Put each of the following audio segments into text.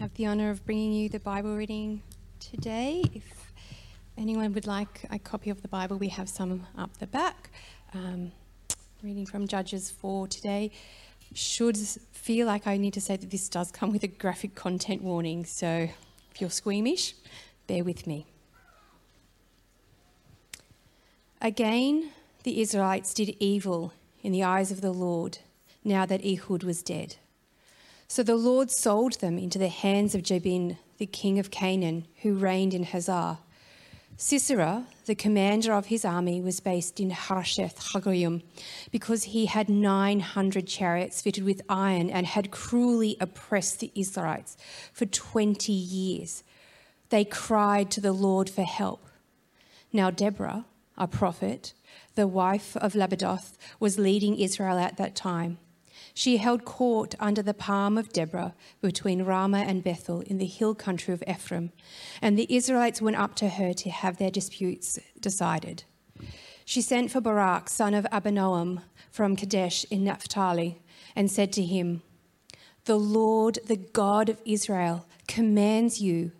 have the honour of bringing you the Bible reading today. If anyone would like a copy of the Bible, we have some up the back. Um, reading from Judges 4 today. Should feel like I need to say that this does come with a graphic content warning, so if you're squeamish, bear with me. Again, the Israelites did evil in the eyes of the Lord now that Ehud was dead. So the Lord sold them into the hands of Jabin, the king of Canaan, who reigned in Hazor. Sisera, the commander of his army, was based in Harosheth Hagoyim because he had 900 chariots fitted with iron and had cruelly oppressed the Israelites for 20 years. They cried to the Lord for help. Now, Deborah, a prophet, the wife of Lapidoth, was leading Israel at that time. She held court under the palm of Deborah between Ramah and Bethel in the hill country of Ephraim, and the Israelites went up to her to have their disputes decided. She sent for Barak, son of Abinoam, from Kadesh in Naphtali, and said to him, The Lord, the God of Israel, commands you,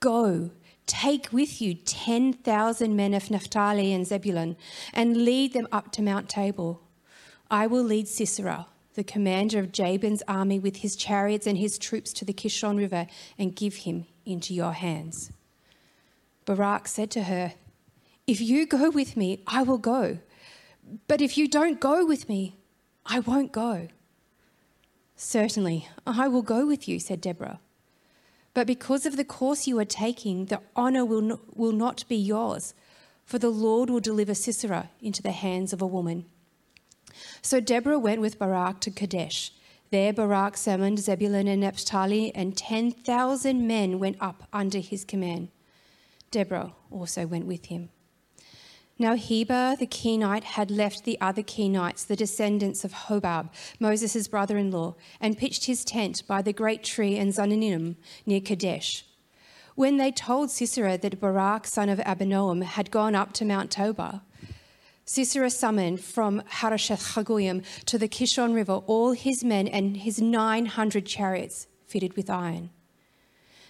Go, take with you 10,000 men of Naphtali and Zebulun, and lead them up to Mount Tabor. I will lead Sisera the commander of Jabin's army with his chariots and his troops to the Kishon River and give him into your hands. Barak said to her, If you go with me, I will go. But if you don't go with me, I won't go. Certainly, I will go with you, said Deborah. But because of the course you are taking, the honor will not, will not be yours, for the Lord will deliver Sisera into the hands of a woman. So Deborah went with Barak to Kadesh. There Barak summoned Zebulun and Naphtali, and 10,000 men went up under his command. Deborah also went with him. Now Heber the Kenite had left the other Kenites, the descendants of Hobab, Moses' brother in law, and pitched his tent by the great tree in Zaanannim near Kadesh. When they told Sisera that Barak, son of Abinoam, had gone up to Mount Tabor, Sisera summoned from Harosheth Hagoyim to the Kishon River all his men and his 900 chariots fitted with iron.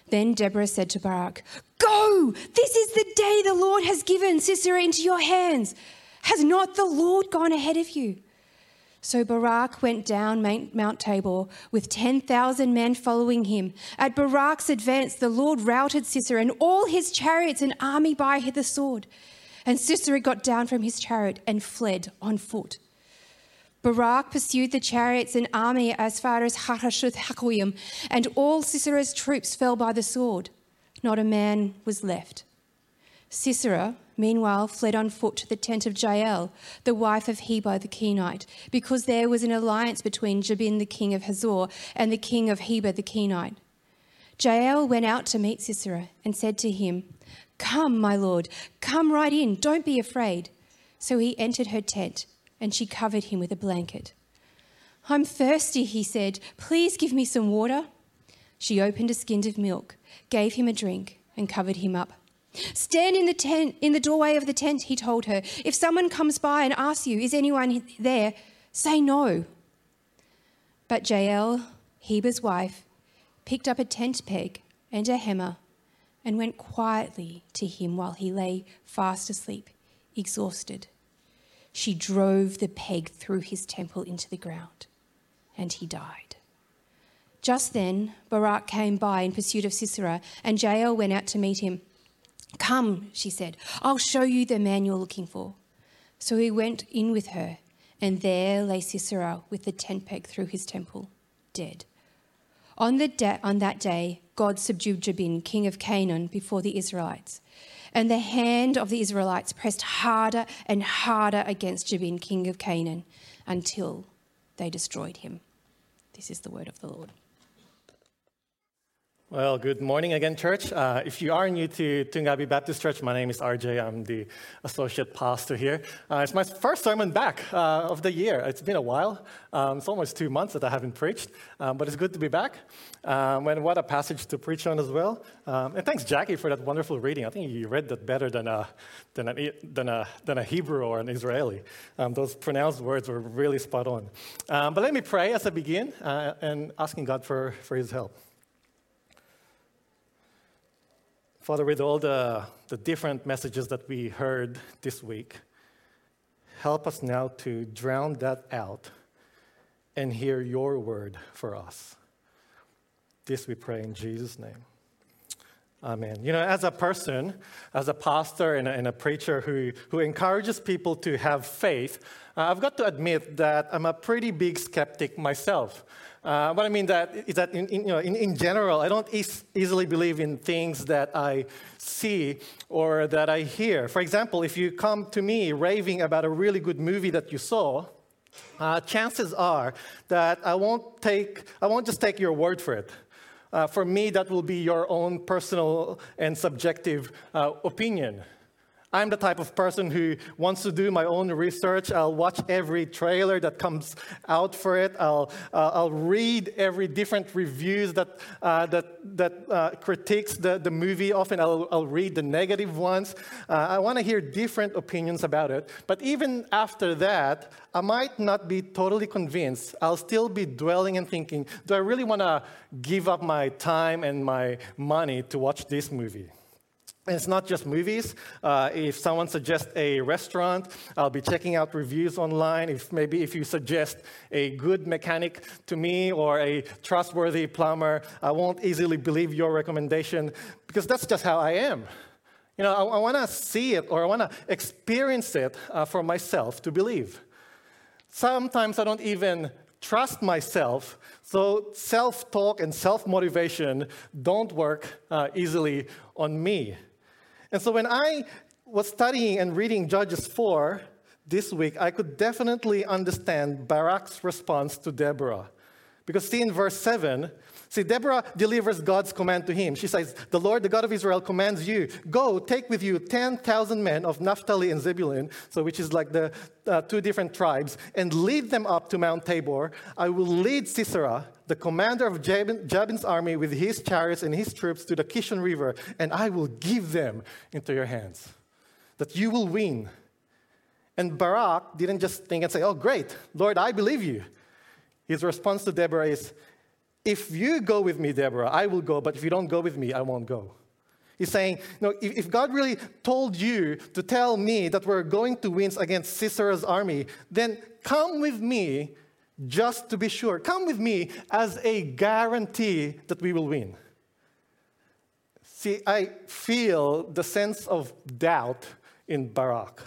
Then Deborah said to Barak, Go! This is the day the Lord has given Sisera into your hands. Has not the Lord gone ahead of you? So Barak went down Mount Tabor with 10,000 men following him. At Barak's advance, the Lord routed Sisera and all his chariots and army by the sword. And Sisera got down from his chariot and fled on foot. Barak pursued the chariots and army as far as Harosheth Hagoyim, and all Sisera's troops fell by the sword. Not a man was left. Sisera, meanwhile, fled on foot to the tent of Jael, the wife of Heber the Kenite, because there was an alliance between Jabin the king of Hazor and the king of Heber the Kenite. Jael went out to meet Sisera and said to him, Come, my lord, come right in, don't be afraid. So he entered her tent, and she covered him with a blanket. I'm thirsty, he said. Please give me some water. She opened a skin of milk, gave him a drink, and covered him up. Stand in the tent, in the doorway of the tent, he told her. If someone comes by and asks you, Is anyone there? say no. But Jael, Heber's wife, picked up a tent peg and a hammer and went quietly to him while he lay fast asleep, exhausted. She drove the peg through his temple into the ground, and he died. Just then, Barak came by in pursuit of Sisera, and Jael went out to meet him. Come, she said, I'll show you the man you're looking for. So he went in with her, and there lay Sisera with the tent peg through his temple, dead. On, the de- on that day, God subdued Jabin, king of Canaan, before the Israelites. And the hand of the Israelites pressed harder and harder against Jabin, king of Canaan, until they destroyed him. This is the word of the Lord. Well, good morning again, church. Uh, if you are new to Toongabbie Baptist Church, my name is RJ. I'm the associate pastor here. Uh, it's my first sermon back uh, of the year. It's been a while. Um, it's almost two months that I haven't preached, um, but it's good to be back. Um, and what a passage to preach on as well. Um, and thanks, Jackie, for that wonderful reading. I think you read that better than a, than a, than a, than a Hebrew or an Israeli. Um, those pronounced words were really spot on. Um, but let me pray as I begin uh, and asking God for, for his help. Father, with all the, the different messages that we heard this week, help us now to drown that out and hear your word for us. This we pray in Jesus' name. Amen. You know, as a person, as a pastor and a, and a preacher who, who encourages people to have faith, uh, I've got to admit that I'm a pretty big skeptic myself. Uh, what I mean that is that in, in you know, in, in general, I don't e- easily believe in things that I see or that I hear. For example, if you come to me raving about a really good movie that you saw, uh, chances are that I won't take, I won't just take your word for it. Uh, for me, that will be your own personal and subjective uh, opinion. I'm the type of person who wants to do my own research. I'll watch every trailer that comes out for it. I'll, uh, I'll read every different reviews that, uh, that, that uh, critiques the, the movie. Often I'll, I'll read the negative ones. Uh, I want to hear different opinions about it. But even after that, I might not be totally convinced. I'll still be dwelling and thinking, do I really want to give up my time and my money to watch this movie? And it's not just movies. Uh, if someone suggests a restaurant, I'll be checking out reviews online. If maybe if you suggest a good mechanic to me or a trustworthy plumber, I won't easily believe your recommendation because that's just how I am. You know, I, I want to see it or I want to experience it uh, for myself to believe. Sometimes I don't even trust myself, so self talk and self motivation don't work uh, easily on me. And so when I was studying and reading Judges 4 this week, I could definitely understand Barak's response to Deborah. Because see in verse 7, see, Deborah delivers God's command to him. She says, The Lord, the God of Israel, commands you, go, take with you 10,000 men of Naphtali and Zebulun, so which is like the uh, two different tribes, and lead them up to Mount Tabor. I will lead Sisera, the commander of Jabin, Jabin's army, with his chariots and his troops to the Kishon River, and I will give them into your hands, that you will win. And Barak didn't just think and say, Oh, great, Lord, I believe you. His response to Deborah is, If you go with me, Deborah, I will go, but if you don't go with me, I won't go. He's saying, no, if God really told you to tell me that we're going to win against Sisera's army, then come with me just to be sure. Come with me as a guarantee that we will win. See, I feel the sense of doubt in Barak.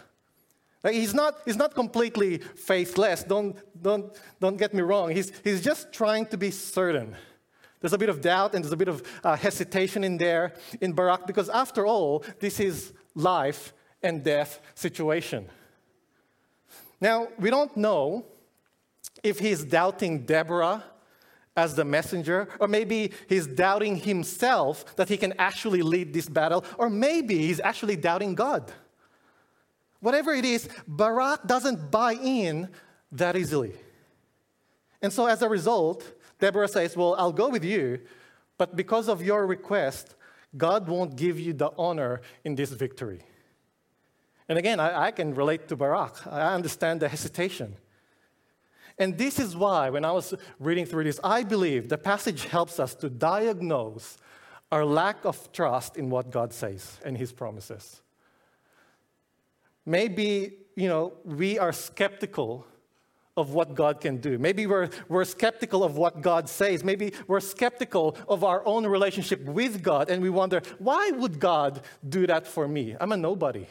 Like he's, not, he's not completely faithless, don't, don't, don't get me wrong. He's, he's just trying to be certain. There's a bit of doubt and there's a bit of uh, hesitation in there in Barak because, after all, this is life and death situation. Now, we don't know if he's doubting Deborah as the messenger, or maybe he's doubting himself that he can actually lead this battle, or maybe he's actually doubting God. Whatever it is, Barak doesn't buy in that easily. And so as a result, Deborah says, Well, I'll go with you, but because of your request, God won't give you the honor in this victory. And again, I, I, can relate to Barak. I understand the hesitation. And this is why, when I was reading through this, I believe the passage helps us to diagnose our lack of trust in what God says and his promises. Maybe, you know, we are skeptical of what God can do. Maybe we're, we're skeptical of what God says. Maybe we're skeptical of our own relationship with God, and we wonder, why would God do that for me? I'm a nobody.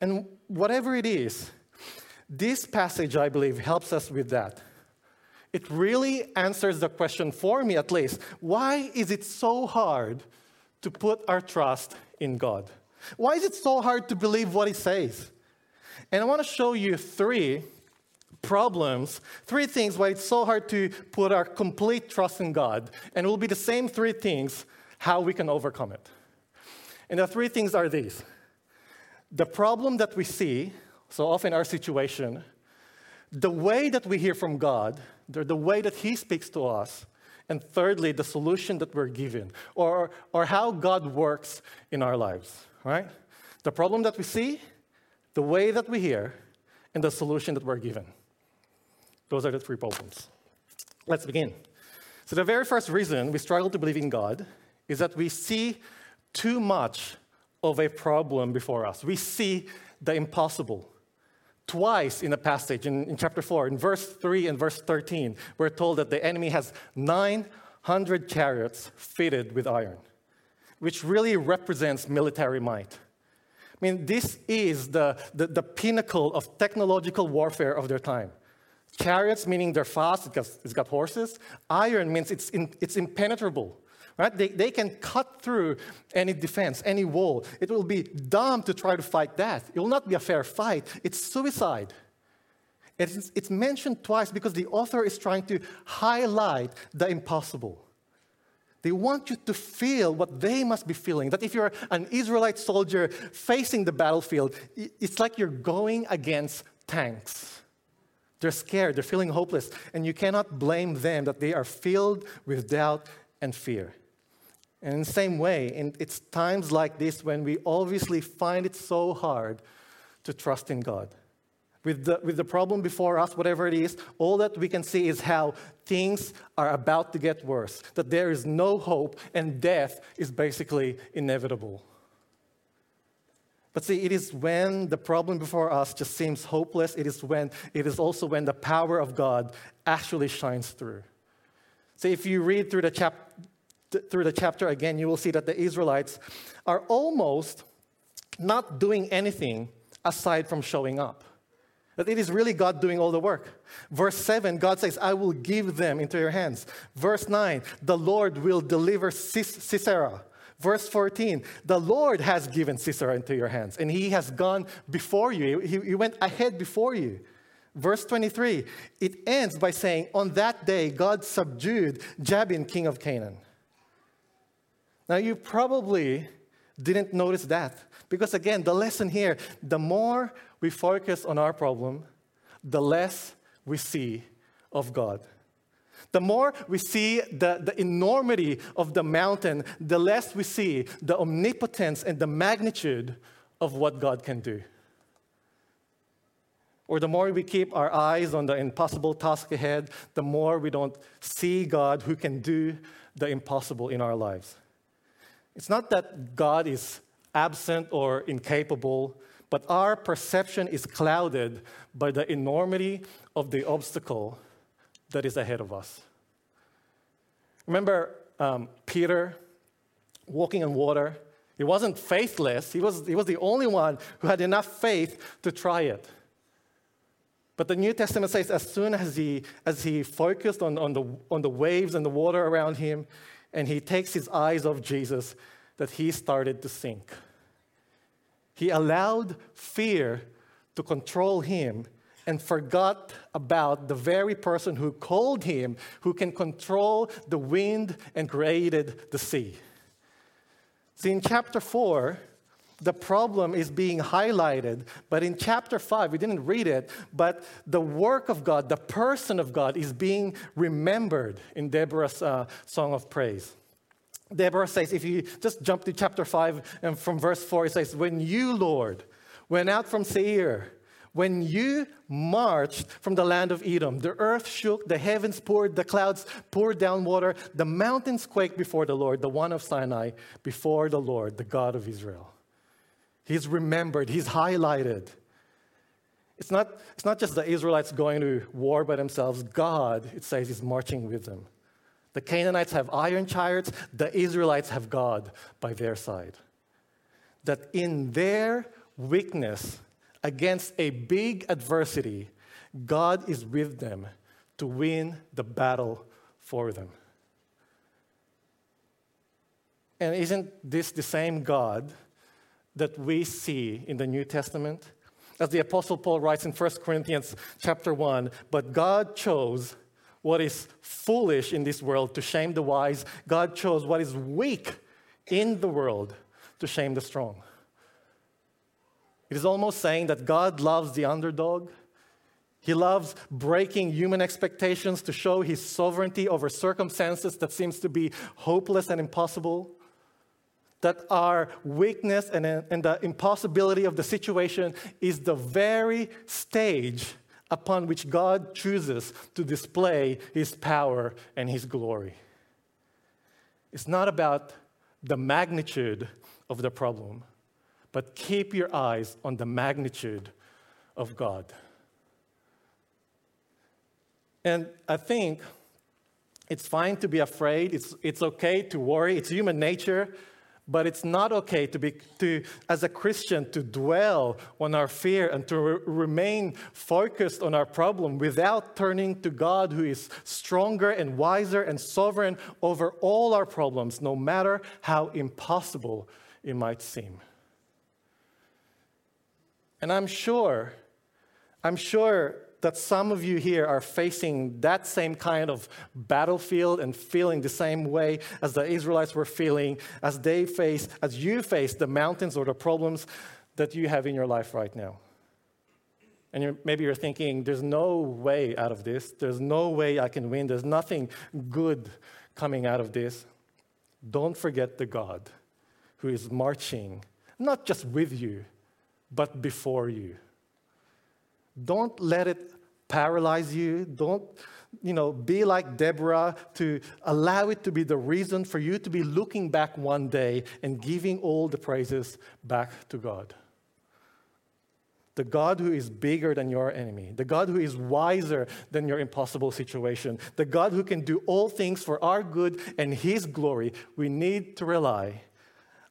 And whatever it is, this passage, I believe, helps us with that. It really answers the question, for me at least, why is it so hard to put our trust in God? Why is it so hard to believe what he says? And I want to show you three problems, three things why it's so hard to put our complete trust in God. And it will be the same three things how we can overcome it. And the three things are these the problem that we see, so often our situation, the way that we hear from God, the way that He speaks to us, and thirdly, the solution that we're given, or, or how God works in our lives right? The problem that we see, the way that we hear, and the solution that we're given. Those are the three problems. Let's begin. So, the very first reason we struggle to believe in God is that we see too much of a problem before us. We see the impossible. Twice in the passage, in, in chapter 4, in verse 3 and verse 13, we're told that the enemy has 900 chariots fitted with iron, which really represents military might. I mean, this is the, the, the pinnacle of technological warfare of their time. Chariots, meaning they're fast, it's got, it's got horses. Iron means it's, in, it's impenetrable. Right? They, they can cut through any defense, any wall. It will be dumb to try to fight that. It will not be a fair fight. It's suicide. It's, it's mentioned twice because the author is trying to highlight the impossible. They want you to feel what they must be feeling. That if you're an Israelite soldier facing the battlefield, it's like you're going against tanks. They're scared, they're feeling hopeless, and you cannot blame them that they are filled with doubt and fear. And in the same way, in, it's times like this when we obviously find it so hard to trust in God. With the, with the problem before us, whatever it is, all that we can see is how things are about to get worse, that there is no hope, and death is basically inevitable. But see, it is when the problem before us just seems hopeless, it is when it is also when the power of God actually shines through. See, if you read through the chapter through the chapter again, you will see that the Israelites are almost not doing anything aside from showing up. That it is really God doing all the work. Verse 7, God says, I will give them into your hands. Verse 9, the Lord will deliver Sisera. Verse 14, the Lord has given Sisera into your hands, and he has gone before you. He, he went ahead before you. Verse 23, it ends by saying, On that day, God subdued Jabin, king of Canaan. Now, you probably didn't notice that because, again, the lesson here the more we focus on our problem, the less we see of God. The more we see the, the enormity of the mountain, the less we see the omnipotence and the magnitude of what God can do. Or the more we keep our eyes on the impossible task ahead, the more we don't see God who can do the impossible in our lives. It's not that God is absent or incapable, but our perception is clouded by the enormity of the obstacle that is ahead of us. Remember um, Peter walking on water? He wasn't faithless, he was, he was the only one who had enough faith to try it. But the New Testament says as soon as he, as he focused on, on, the, on the waves and the water around him, and he takes his eyes off Jesus that he started to sink. He allowed fear to control him and forgot about the very person who called him, who can control the wind and created the sea. See, in chapter 4, the problem is being highlighted. But in chapter 5, we didn't read it, but the work of God, the person of God, is being remembered in Deborah's uh, song of praise. Deborah says, if you just jump to chapter 5 and from verse 4, it says, When you, Lord, went out from Seir, when you marched from the land of Edom, the earth shook, the heavens poured, the clouds poured down water, the mountains quaked before the Lord, the one of Sinai, before the Lord, the God of Israel. He's remembered, he's highlighted. It's not, it's not just the Israelites going to war by themselves. God, it says, is marching with them. The Canaanites have iron chariots, the Israelites have God by their side. That in their weakness against a big adversity, God is with them to win the battle for them. And isn't this the same God that we see in the New Testament? As the apostle Paul writes in 1 Corinthians chapter 1, but God chose what is foolish in this world to shame the wise. God chose what is weak in the world to shame the strong. It is almost saying that God loves the underdog. He loves breaking human expectations to show his sovereignty over circumstances that seems to be hopeless and impossible. That our weakness and, and the impossibility of the situation is the very stage upon which God chooses to display his power and his glory. It's not about the magnitude of the problem, but keep your eyes on the magnitude of God. And I think it's fine to be afraid, it's, it's okay to worry, it's human nature, but it's not okay to be, to, as a Christian, to dwell on our fear and to re- remain focused on our problem without turning to God, who is stronger and wiser and sovereign over all our problems, no matter how impossible it might seem. And I'm sure, I'm sure that some of you here are facing that same kind of battlefield and feeling the same way as the Israelites were feeling as they face, as you face the mountains or the problems that you have in your life right now. And you're, maybe you're thinking, there's no way out of this. There's no way I can win. There's nothing good coming out of this. Don't forget the God who is marching, not just with you, but before you. Don't let it paralyze you. Don't, you know, be like Deborah to allow it to be the reason for you to be looking back one day and giving all the praises back to God. The God who is bigger than your enemy, the God who is wiser than your impossible situation, the God who can do all things for our good and His glory, we need to rely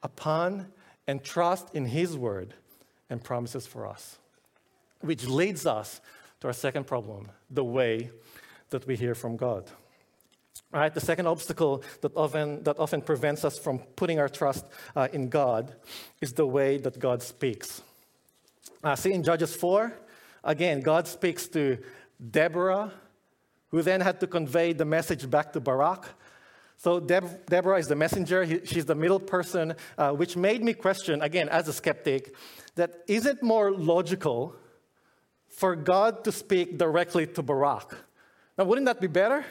upon and trust in His word and promises for us. Which leads us to our second problem the way that we hear from God. Right, the second obstacle that often, that often prevents us from putting our trust uh, in God is the way that God speaks. Uh, see in Judges 4, again, God speaks to Deborah, who then had to convey the message back to Barak. So Deb- Deborah is the messenger, he, she's the middle person, uh, which made me question, again, as a skeptic, that is it more logical for God to speak directly to Barak. Now, wouldn't that be better?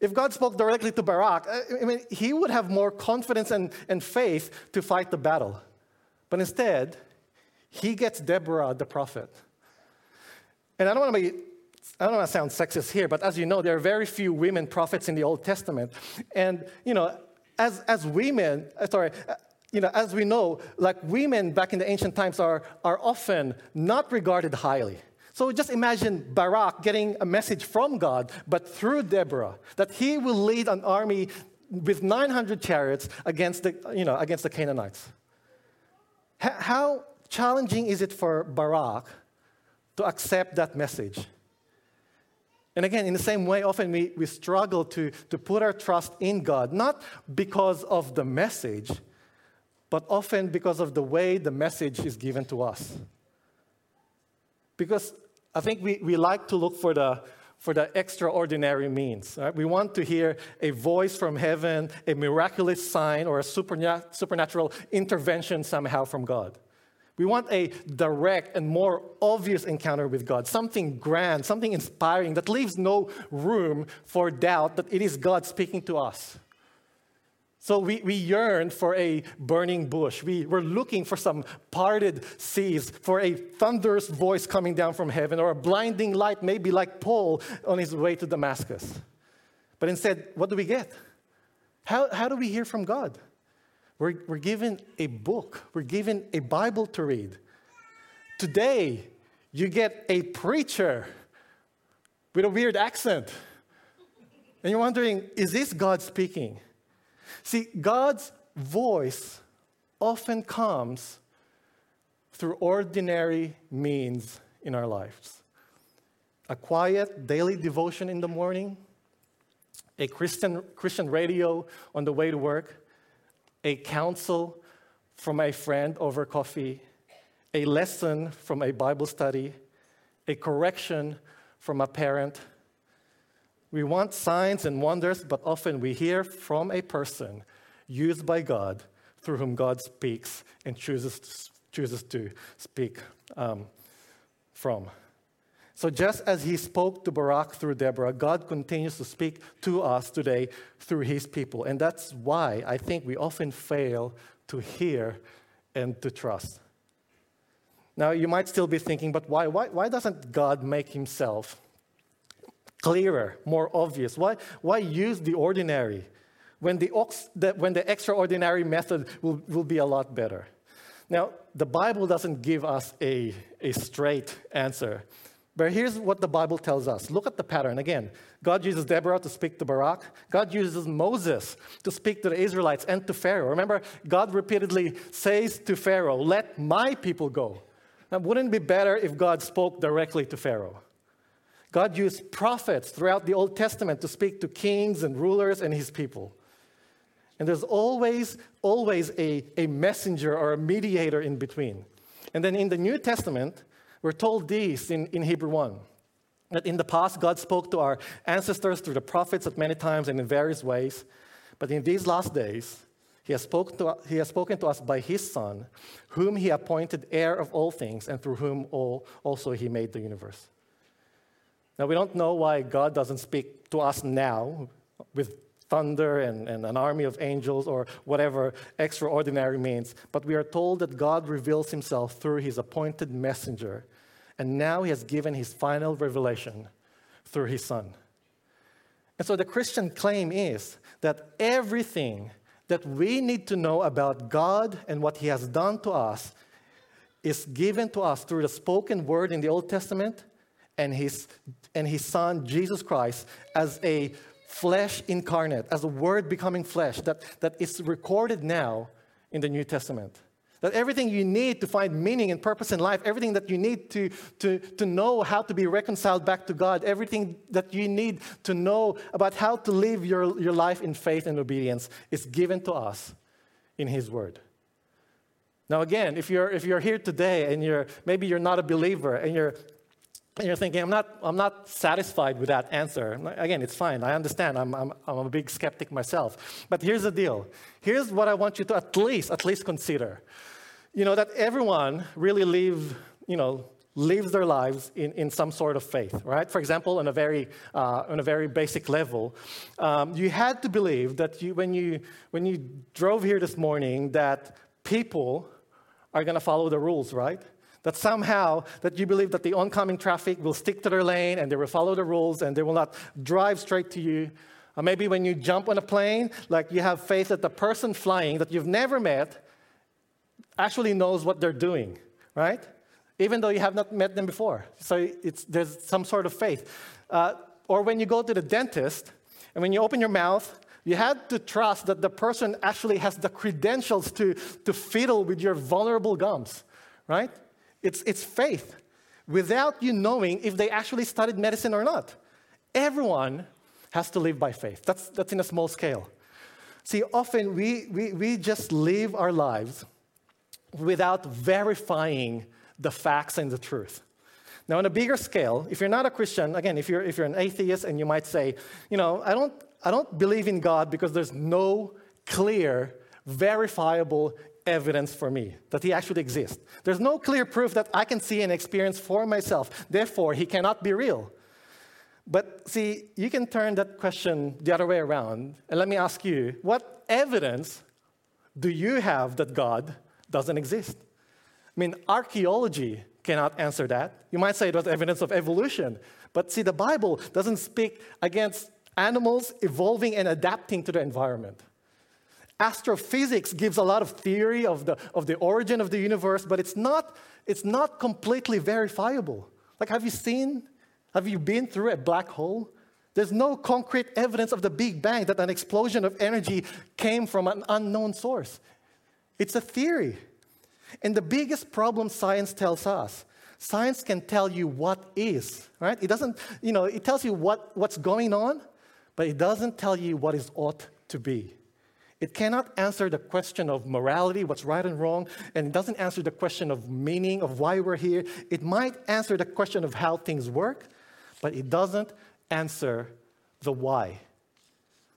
If God spoke directly to Barak, I mean, he would have more confidence and, and faith to fight the battle. But instead, he gets Deborah, the prophet. And I don't want to be I don't want to sound sexist here, but as you know, there are very few women prophets in the Old Testament. And, you know, as, as women, uh, sorry, uh, you know, as we know, like women back in the ancient times are, are often not regarded highly. So just imagine Barak getting a message from God, but through Deborah, that he will lead an army with 900 chariots against the, you know, against the Canaanites. How challenging is it for Barak to accept that message? And again, in the same way, often we, we struggle to, to put our trust in God, not because of the message, but often because of the way the message is given to us. Because I think we, we like to look for the, for the extraordinary means. Right? We want to hear a voice from heaven, a miraculous sign, or a supernat- supernatural intervention somehow from God. We want a direct and more obvious encounter with God, something grand, something inspiring that leaves no room for doubt that it is God speaking to us. So we, we yearn for a burning bush. We, we're looking for some parted seas, for a thunderous voice coming down from heaven, or a blinding light, maybe like Paul on his way to Damascus. But instead, what do we get? How, how do we hear from God? We're, we're given a book, we're given a Bible to read. Today, you get a preacher with a weird accent. And you're wondering, is this God speaking? See, God's voice often comes through ordinary means in our lives. A quiet daily devotion in the morning, a Christian, Christian radio on the way to work, a counsel from a friend over coffee, a lesson from a Bible study, a correction from a parent we want signs and wonders, but often we hear from a person used by God through whom God speaks and chooses to, chooses to speak um, from. So, just as he spoke to Barak through Deborah, God continues to speak to us today through his people. And that's why I think we often fail to hear and to trust. Now, you might still be thinking, but why, why, why doesn't God make himself clearer, more obvious? Why, why use the ordinary? when the, when the extraordinary method will, will be a lot better. Now, the Bible doesn't give us a, a straight answer. But here's what the Bible tells us. Look at the pattern. Again, God uses Deborah to speak to Barak. God uses Moses to speak to the Israelites and to Pharaoh. Remember, God repeatedly says to Pharaoh, Let my people go. Now, wouldn't it be better if God spoke directly to Pharaoh? God used prophets throughout the Old Testament to speak to kings and rulers and his people. And there's always, always a, a messenger or a mediator in between. And then in the New Testament, we're told this in, in Hebrew 1 that in the past, God spoke to our ancestors through the prophets at many times and in various ways. But in these last days, he has, to, he has spoken to us by his Son, whom he appointed heir of all things, and through whom all, also he made the universe. Now, we don't know why God doesn't speak to us now with thunder and, and an army of angels or whatever extraordinary means, but we are told that God reveals himself through his appointed messenger, and now he has given his final revelation through his Son. And so the Christian claim is that everything that we need to know about God and what he has done to us is given to us through the spoken word in the Old Testament and his, and his son, Jesus Christ, as a flesh incarnate, as a word becoming flesh that, that is recorded now in the New Testament. That everything you need to find meaning and purpose in life, everything that you need to, to, to know how to be reconciled back to God, everything that you need to know about how to live your, your life in faith and obedience is given to us in His Word. Now, again, if you're, if you're here today and you're maybe you're not a believer and you're and you're thinking, I'm not, I'm not satisfied with that answer. Again, it's fine. I understand. I'm, I'm, I'm a big skeptic myself. But here's the deal. Here's what I want you to at least, at least consider. You know, that everyone really live, you know, lives their lives in, in some sort of faith, right? For example, on a very, uh, on a very basic level, um, you had to believe that you, when, you, when you drove here this morning, that people are going to follow the rules, right? That somehow that you believe that the oncoming traffic will stick to their lane and they will follow the rules and they will not drive straight to you. Or maybe when you jump on a plane, like you have faith that the person flying that you've never met actually knows what they're doing, right? Even though you have not met them before. So there's some sort of faith. Uh, or when you go to the dentist and when you open your mouth, you had to trust that the person actually has the credentials to, to fiddle with your vulnerable gums, right? It's, it's faith without you knowing if they actually studied medicine or not. Everyone has to live by faith. That's, that's in a small scale. See, often we, we, we just live our lives without verifying the facts and the truth. Now, on a bigger scale, if you're not a Christian, again, if you're, if you're an atheist and you might say, you know, I don't, I don't believe in God because there's no clear, verifiable evidence for me that he actually exists. There's no clear proof that I can see and experience for myself. Therefore, he cannot be real. But see, you can turn that question the other way around. And let me ask you what evidence do you have that God doesn't exist? I mean, archaeology cannot answer that. You might say it was evidence of evolution. But see, the Bible doesn't speak against animals evolving and adapting to the environment. Astrophysics gives a lot of theory of the, of the origin of the universe, but it's not, it's not completely verifiable. Like, have you seen, have you been through a black hole? There's no concrete evidence of the Big Bang that an explosion of energy came from an unknown source. It's a theory. And the biggest problem science tells us science can tell you what is, right? It doesn't, you know, it tells you what, what's going on, but it doesn't tell you what is ought to be. It cannot answer the question of morality, what's right and wrong, and it doesn't answer the question of meaning, of why we're here. It might answer the question of how things work, but it doesn't answer the why.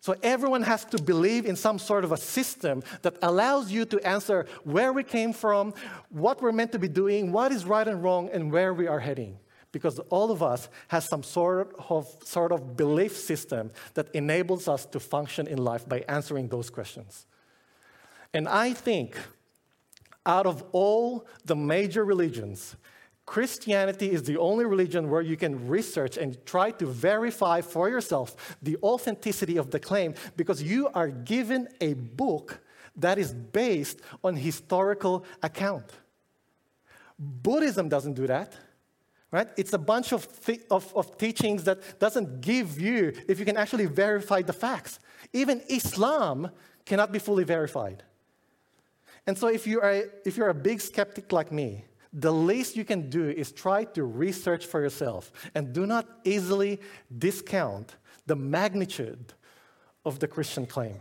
So everyone has to believe in some sort of a system that allows you to answer where we came from, what we're meant to be doing, what is right and wrong, and where we are heading because all of us has some sort of, sort of belief system that enables us to function in life by answering those questions. And I think out of all the major religions, Christianity is the only religion where you can research and try to verify for yourself the authenticity of the claim because you are given a book that is based on historical account. Buddhism doesn't do that. Right? It's a bunch of, th- of, of teachings that doesn't give you if you can actually verify the facts. Even Islam cannot be fully verified. And so if you are, if you're a big skeptic like me, the least you can do is try to research for yourself and do not easily discount the magnitude of the Christian claim.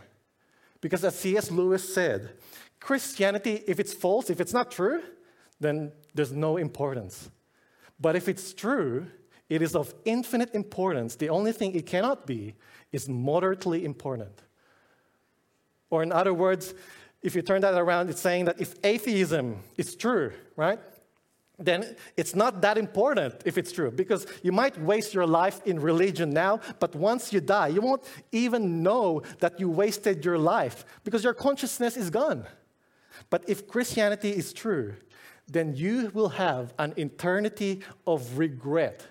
Because as C.S. Lewis said, Christianity, if it's false, if it's not true, then there's no importance. But if it's true, it is of infinite importance. The only thing it cannot be is moderately important. Or, in other words, if you turn that around, it's saying that if atheism is true, right? then it's not that important if it's true because you might waste your life in religion now, but once you die, you won't even know that you wasted your life because your consciousness is gone. But if Christianity is true, then you will have an eternity of regret.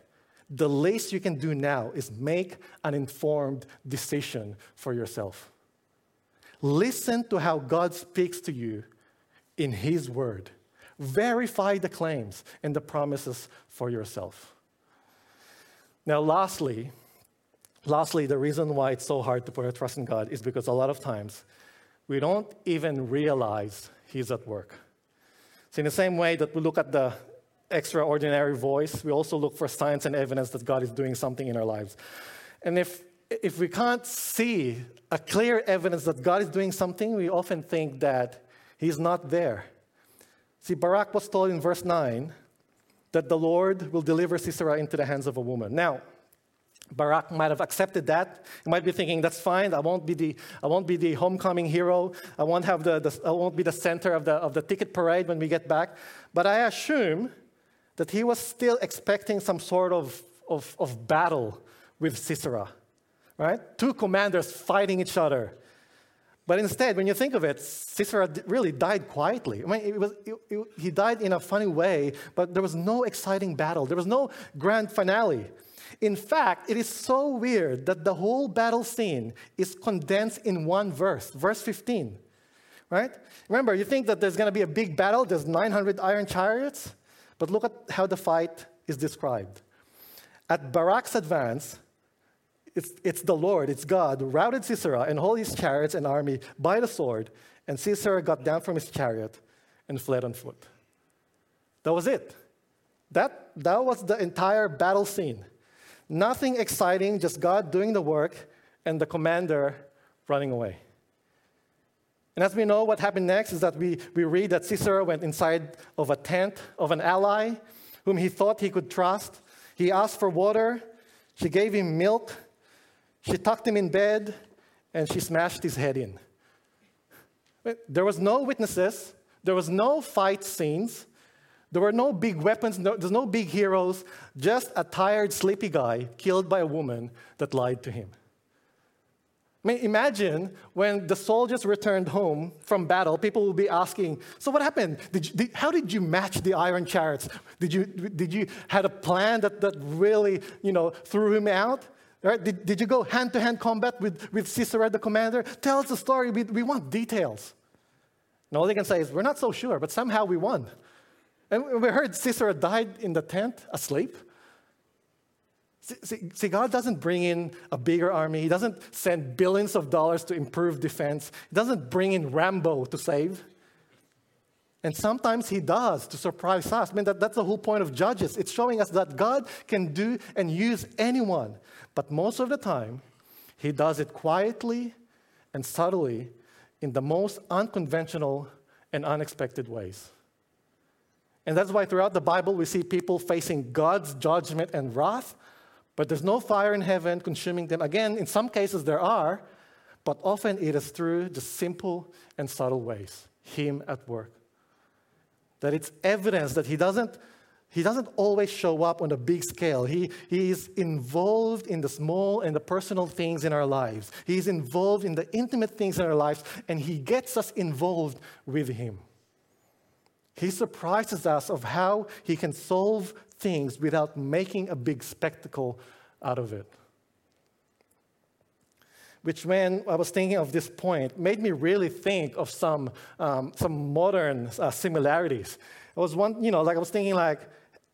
The least you can do now is make an informed decision for yourself. Listen to how God speaks to you in His Word. Verify the claims and the promises for yourself. Now, lastly, lastly, the reason why it's so hard to put our trust in God is because a lot of times we don't even realize He's at work. So, in the same way that we look at the extraordinary voice, we also look for signs and evidence that God is doing something in our lives. And if, if we can't see a clear evidence that God is doing something, we often think that He's not there. See, Barak was told in verse 9 that the Lord will deliver Sisera into the hands of a woman. Now, Barak might have accepted that. He might be thinking, that's fine, I won't be the, I won't be the homecoming hero. I won't, have the, the, I won't be the center of the, of the ticket parade when we get back. But I assume that he was still expecting some sort of, of, of battle with Sisera, right? Two commanders fighting each other. But instead, when you think of it, Sisera really died quietly. I mean, it was, it, it, he died in a funny way, but there was no exciting battle. There was no grand finale. In fact, it is so weird that the whole battle scene is condensed in one verse, verse 15. Right? Remember, you think that there's going to be a big battle, there's 900 iron chariots, but look at how the fight is described. At Barak's advance, it's, it's the Lord, it's God, routed Sisera and all his chariots and army by the sword, and Sisera got down from his chariot and fled on foot. That was it. That, that was the entire battle scene. Nothing exciting, just God doing the work and the commander running away. And as we know, what happened next is that we, we read that Sisera went inside of a tent of an ally whom he thought he could trust. He asked for water. She gave him milk. She tucked him in bed and she smashed his head in. There was no witnesses, there was no fight scenes, there were no big weapons, no, there's no big heroes, just a tired, sleepy guy killed by a woman that lied to him. I mean, imagine when the soldiers returned home from battle, people will be asking, So what happened? Did you, did, how did you match the iron chariots? Did you, did you had a plan that, that really you know, threw him out? Right? Did, did you go hand to hand combat with, with Sisera, the commander? Tell us the story. We, we want details. And all they can say is, We're not so sure, but somehow we won. And we heard Sisera died in the tent asleep. See, see, God doesn't bring in a bigger army. He doesn't send billions of dollars to improve defense. He doesn't bring in Rambo to save. And sometimes he does to surprise us. I mean, that, that's the whole point of Judges. It's showing us that God can do and use anyone. But most of the time, he does it quietly and subtly in the most unconventional and unexpected ways. And that's why throughout the Bible we see people facing God's judgment and wrath, but there's no fire in heaven consuming them. Again, in some cases there are, but often it is through the simple and subtle ways, Him at work. That it's evidence that He doesn't he doesn't always show up on a big scale. He, he is involved in the small and the personal things in our lives. He is involved in the intimate things in our lives, and He gets us involved with Him. He surprises us of how he can solve things without making a big spectacle out of it. Which, when I was thinking of this point, made me really think of some, um, some modern uh, similarities. I was one, you know, like I was thinking, like,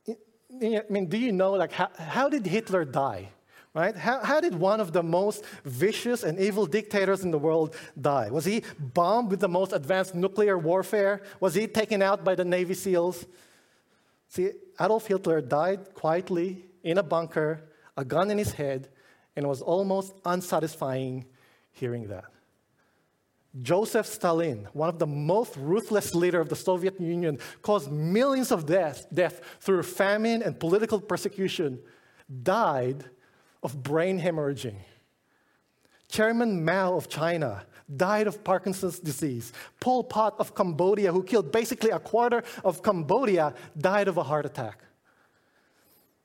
I mean, do you know, like, how, how did Hitler die? Right? How, how did one of the most vicious and evil dictators in the world die? Was he bombed with the most advanced nuclear warfare? Was he taken out by the Navy SEALs? See, Adolf Hitler died quietly in a bunker, a gun in his head, and it was almost unsatisfying hearing that. Joseph Stalin, one of the most ruthless leaders of the Soviet Union, caused millions of deaths death through famine and political persecution, died of brain hemorrhaging. Chairman Mao of China died of Parkinson's disease. Pol Pot of Cambodia, who killed basically a quarter of Cambodia, died of a heart attack.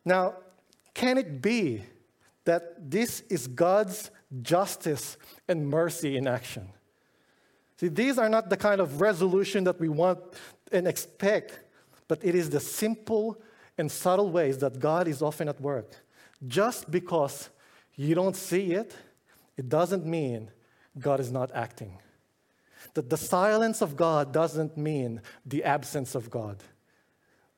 Now, can it be that this is God's justice and mercy in action? See, these are not the kind of resolution that we want and expect, but it is the simple and subtle ways that God is often at work. Just because you don't see it, it doesn't mean God is not acting. That the silence of God doesn't mean the absence of God.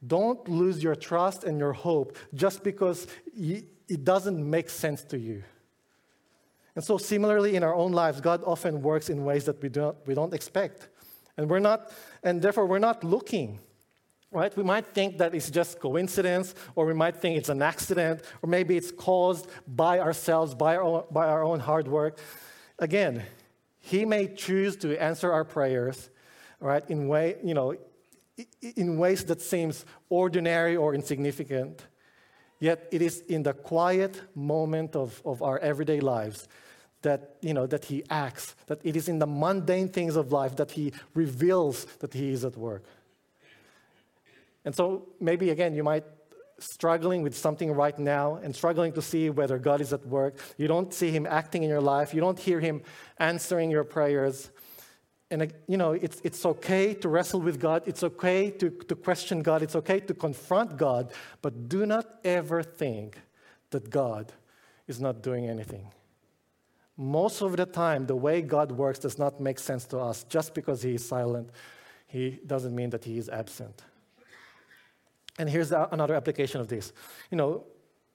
Don't lose your trust and your hope just because it doesn't make sense to you. And so, similarly, in our own lives, God often works in ways that we don't, we don't expect. And we're not, and therefore, we're not looking. Right? We might think that it's just coincidence, or we might think it's an accident, or maybe it's caused by ourselves, by our own, by our own hard work. Again, He may choose to answer our prayers, right, in way, you know, in ways that seems ordinary or insignificant. Yet it is in the quiet moment of, of our everyday lives that, you know, that he acts, that it is in the mundane things of life that he reveals that he is at work. And so maybe again, you might struggling with something right now and struggling to see whether God is at work. You don't see him acting in your life. You don't hear him answering your prayers. And, uh, you know, it's, it's okay to wrestle with God. It's okay to, to question God. It's okay to confront God. But do not ever think that God is not doing anything. Most of the time, the way God works does not make sense to us. Just because He is silent, He doesn't mean that He is absent. And here's another application of this. You know,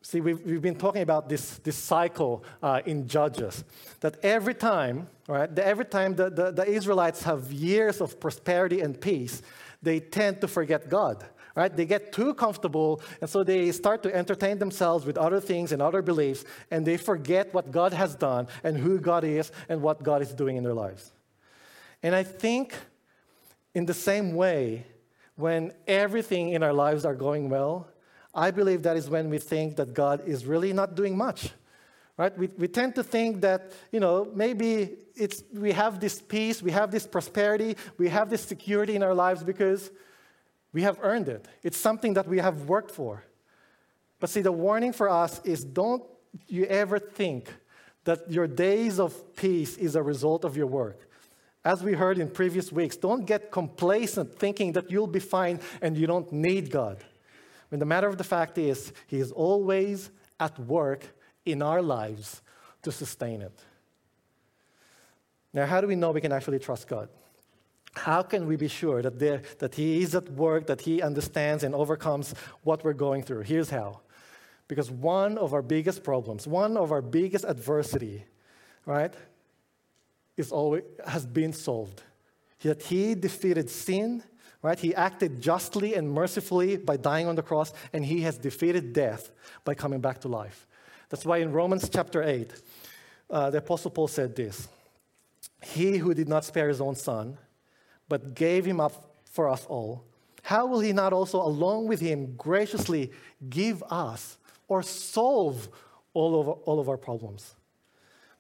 see, we've, we've been talking about this, this cycle uh, in Judges, that every time, right, the, every time the, the, the Israelites have years of prosperity and peace, they tend to forget God right? They get too comfortable, and so they start to entertain themselves with other things and other beliefs, and they forget what God has done and who God is and what God is doing in their lives. And I think, in the same way, when everything in our lives are going well, I believe that is when we think that God is really not doing much. Right? We, we tend to think that, you know, maybe it's, we have this peace, we have this prosperity, we have this security in our lives because we have earned it. It's something that we have worked for. But see, the warning for us is don't you ever think that your days of peace is a result of your work. As we heard in previous weeks, don't get complacent thinking that you'll be fine and you don't need God. When the matter of the fact is, He is always at work in our lives to sustain it. Now, how do we know we can actually trust God? How can we be sure that, that He is at work, that He understands and overcomes what we're going through? Here's how. Because one of our biggest problems, one of our biggest adversity, right, is always, has been solved. That He defeated sin, right? He acted justly and mercifully by dying on the cross, and He has defeated death by coming back to life. That's why in Romans chapter 8, uh, the Apostle Paul said this He who did not spare His own Son, but gave him up for us all, how will he not also, along with him, graciously give us or solve all of, all of our problems?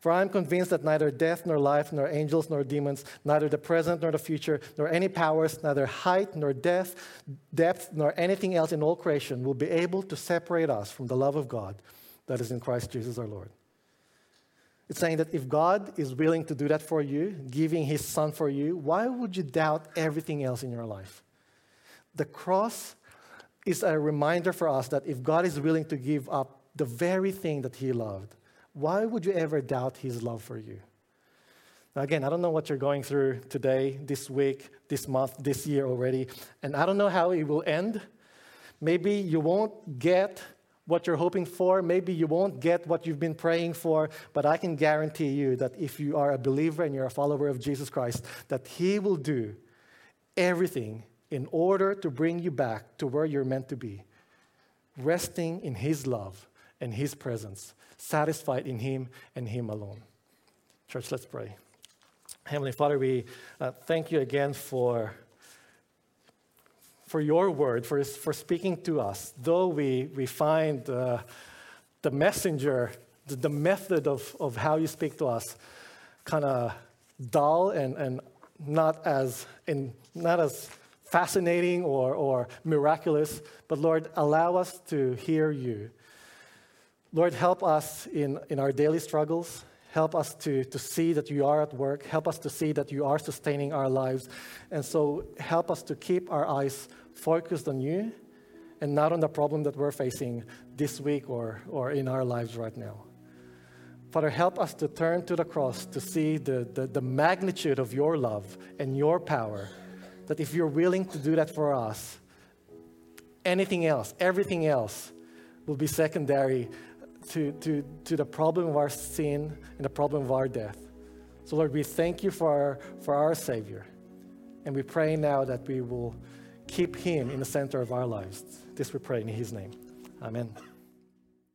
For I am convinced that neither death, nor life, nor angels, nor demons, neither the present nor the future, nor any powers, neither height, nor depth, depth, nor anything else in all creation will be able to separate us from the love of God that is in Christ Jesus our Lord. It's saying that if God is willing to do that for you, giving his son for you, why would you doubt everything else in your life? the cross is a reminder for us that if God is willing to give up the very thing that He loved, why would you ever doubt His love for you? Now, again, I don't know what you're going through today, this week, this month, this year already, and I don't know how it will end. Maybe you won't get what you're hoping for. Maybe you won't get what you've been praying for, but I can guarantee you that if you are a believer and you're a follower of Jesus Christ, that He will do everything in order to bring you back to where you're meant to be, resting in His love and His presence, satisfied in Him and Him alone. Church, let's pray. Heavenly Father, we uh, thank you again for for your word, for, for speaking to us. Though we, we find uh, the messenger, the, the, method of, of how you speak to us kind of dull and, and not, as, in, not as fascinating or, or miraculous, but Lord, allow us to hear you. Lord, help us in, in our daily struggles. Help us to, to see that you are at work. Help us to see that you are sustaining our lives. And so help us to keep our eyes focused on you and not on the problem that we're facing this week or, or in our lives right now. Father, help us to turn to the cross to see the, the, the, magnitude of your love and your power. That if you're willing to do that for us, anything else, everything else will be secondary to, to, to the problem of our sin and the problem of our death. So, Lord, we thank you for our, for our Savior. And we pray now that we will keep Him in the center of our lives. This we pray in His name. Amen.